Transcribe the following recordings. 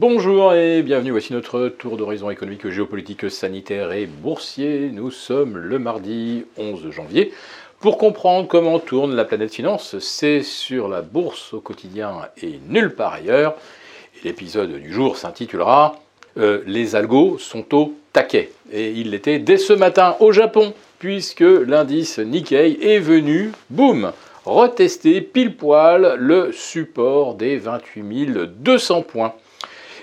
Bonjour et bienvenue, voici notre tour d'horizon économique, géopolitique, sanitaire et boursier. Nous sommes le mardi 11 janvier. Pour comprendre comment tourne la planète finance, c'est sur la bourse au quotidien et nulle part ailleurs. L'épisode du jour s'intitulera euh, Les algos sont au taquet. Et il l'était dès ce matin au Japon, puisque l'indice Nikkei est venu, boum, retester pile poil le support des 28 200 points.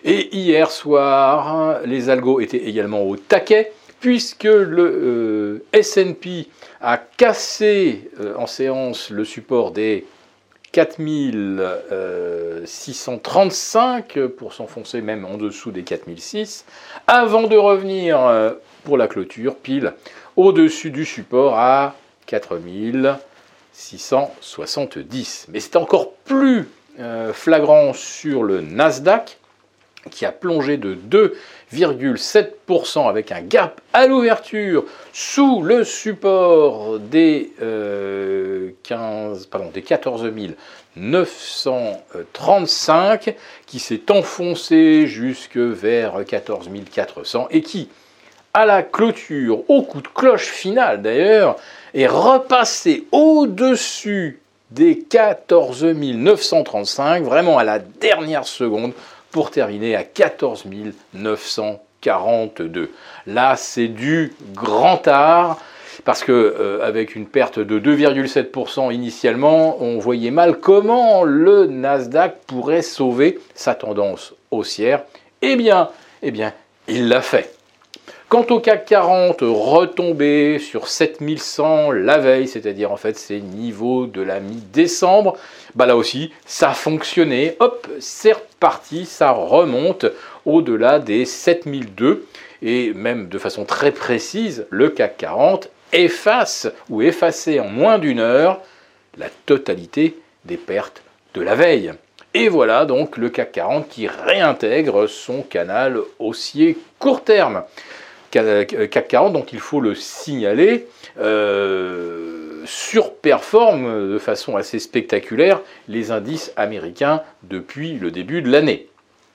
Et hier soir, les algos étaient également au taquet, puisque le euh, SP a cassé euh, en séance le support des 4635 euh, pour s'enfoncer même en dessous des 4006, avant de revenir pour la clôture pile au-dessus du support à 4670. Mais c'est encore plus flagrant sur le Nasdaq qui a plongé de 2,7% avec un gap à l'ouverture sous le support des, 15, euh, pardon, des 14 935 qui s'est enfoncé jusque vers 14 400 et qui, à la clôture, au coup de cloche finale d'ailleurs, est repassé au-dessus des 14 935, vraiment à la dernière seconde, pour terminer à 14 942. Là, c'est du grand art parce que euh, avec une perte de 2,7% initialement, on voyait mal comment le Nasdaq pourrait sauver sa tendance haussière. Eh bien, eh bien, il l'a fait. Quant au CAC 40, retombé sur 7100 la veille, c'est-à-dire en fait ces niveaux de la mi-décembre, bah là aussi, ça a fonctionné. Hop, c'est reparti, ça remonte au-delà des 7002 et même de façon très précise, le CAC 40 efface ou effacer en moins d'une heure la totalité des pertes de la veille. Et voilà donc le CAC 40 qui réintègre son canal haussier court terme. CAC 40, donc il faut le signaler, euh, surperforme de façon assez spectaculaire les indices américains depuis le début de l'année.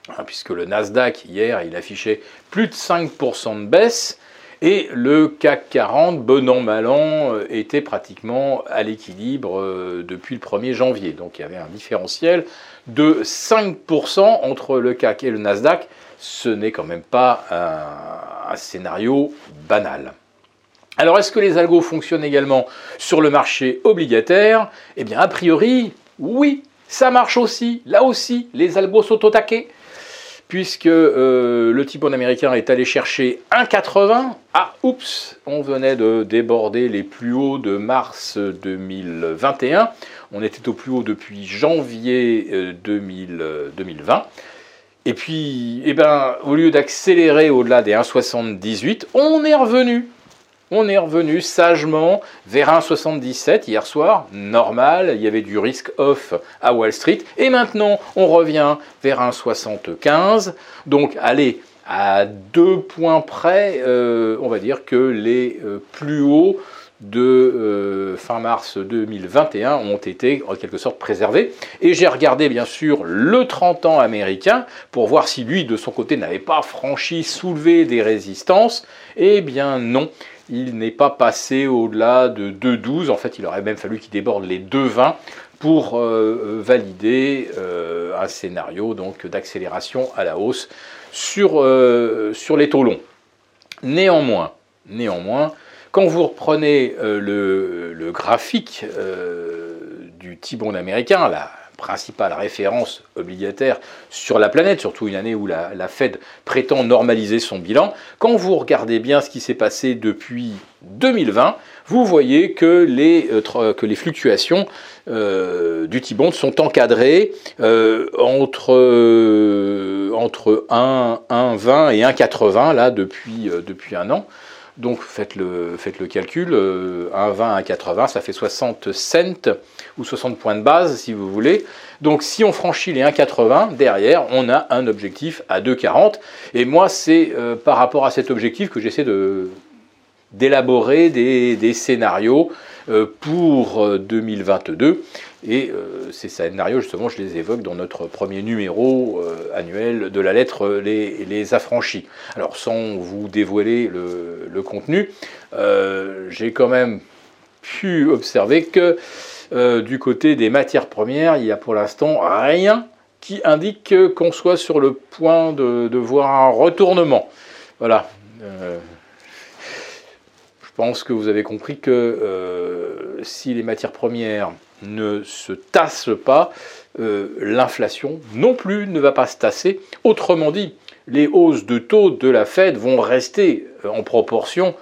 Hein, puisque le Nasdaq hier, il affichait plus de 5% de baisse, et le CAC 40, bon an, mal an, euh, était pratiquement à l'équilibre euh, depuis le 1er janvier. Donc il y avait un différentiel de 5% entre le CAC et le Nasdaq. Ce n'est quand même pas un, scénario banal. Alors est-ce que les algos fonctionnent également sur le marché obligataire? Eh bien a priori, oui, ça marche aussi. Là aussi, les algos sont au taquet puisque euh, le T-bond américain est allé chercher 1,80. Ah, oups, on venait de déborder les plus hauts de mars 2021. On était au plus haut depuis janvier 2020. Et puis, eh ben, au lieu d'accélérer au-delà des 1,78, on est revenu on est revenu sagement vers 1,77 hier soir, normal, il y avait du risk off à Wall Street, et maintenant on revient vers 1,75. Donc allez, à deux points près, euh, on va dire que les euh, plus hauts de euh, fin mars 2021 ont été en quelque sorte préservés. Et j'ai regardé bien sûr le 30 ans américain pour voir si lui de son côté n'avait pas franchi, soulevé des résistances. Eh bien non, il n'est pas passé au-delà de 2,12. En fait, il aurait même fallu qu'il déborde les 2,20 pour euh, euh, valider un scénario donc d'accélération à la hausse sur, sur les taux longs. Néanmoins, néanmoins, quand vous reprenez le, le, graphique du T-bond américain, la principale référence obligataire sur la planète, surtout une année où la, Fed prétend normaliser son bilan. Quand vous regardez bien ce qui s'est passé depuis 2020, vous voyez que les, euh, fluctuations euh, du T-bond sont encadrées euh, entre, entre 1,20 et 1,80 là depuis, depuis un an. Donc faites le, faites le calcul, 1,20 euh, à 80, ça fait 60 cents ou 60 points de base si vous voulez. Donc si on franchit les 1,80, derrière on a un objectif à 2,40. Et moi c'est euh, par rapport à cet objectif que j'essaie de, d'élaborer des, scénarios pour 2022. Et ces scénarios, justement, je les évoque dans notre premier numéro annuel de la lettre les, Affranchis. Alors, sans vous dévoiler le contenu, j'ai quand même pu observer que du côté des matières premières, il n'y a pour l'instant rien qui indique qu'on soit sur le point de, voir un retournement. Voilà. Euh, pense que vous avez compris que euh, si les matières premières ne se tassent pas, euh, l'inflation non plus ne va pas se tasser. Autrement dit, les hausses de taux de la Fed vont rester en proportion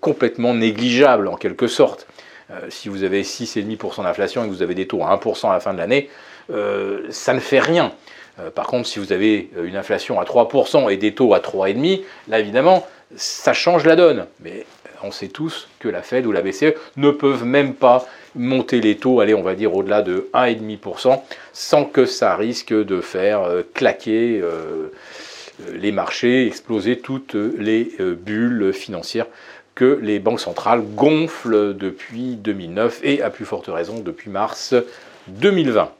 complètement négligeable en quelque sorte. si vous avez 6,5% d'inflation et que vous avez des taux à 1% à la fin de l'année, euh, ça ne fait rien. Euh, par contre, si vous avez euh, une inflation à 3% et des taux à 3,5%, là évidemment, ça change la donne. Mais on sait tous que la Fed ou la BCE ne peuvent même pas monter les taux, allez, on va dire au-delà de 1,5%, sans que ça risque de faire claquer les marchés, exploser toutes les bulles financières que les banques centrales gonflent depuis 2009 et à plus forte raison depuis mars 2020.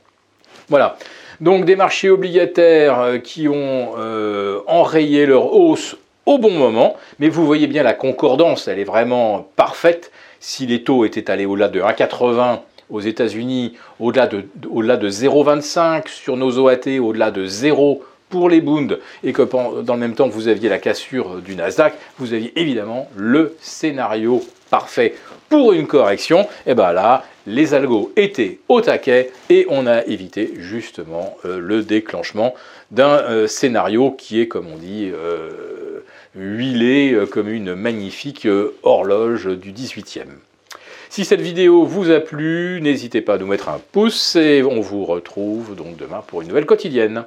Voilà. Donc des marchés obligataires euh, qui ont euh, enrayé leur hausse au bon moment, mais vous voyez bien la concordance, elle est vraiment parfaite. Si les taux étaient allés au-delà de 1,80 aux États-Unis, au-delà de, au de 0,25 sur nos OAT, au-delà de 0 pour les Bunds, et que dans le même temps vous aviez la cassure du Nasdaq, vous aviez évidemment le scénario parfait pour une correction. Et bien là, les algos étaient au taquet et on a évité justement euh, le déclenchement d'un euh, scénario qui est, comme on dit, euh, huilé comme une magnifique horloge du 18e. Si cette vidéo vous a plu, n'hésitez pas à nous mettre un pouce et on vous retrouve donc demain pour une nouvelle quotidienne.